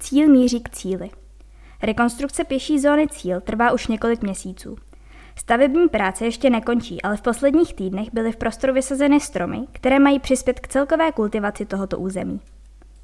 Cíl míří k cíli. Rekonstrukce pěší zóny cíl trvá už několik měsíců. Stavební práce ještě nekončí, ale v posledních týdnech byly v prostoru vysazeny stromy, které mají přispět k celkové kultivaci tohoto území.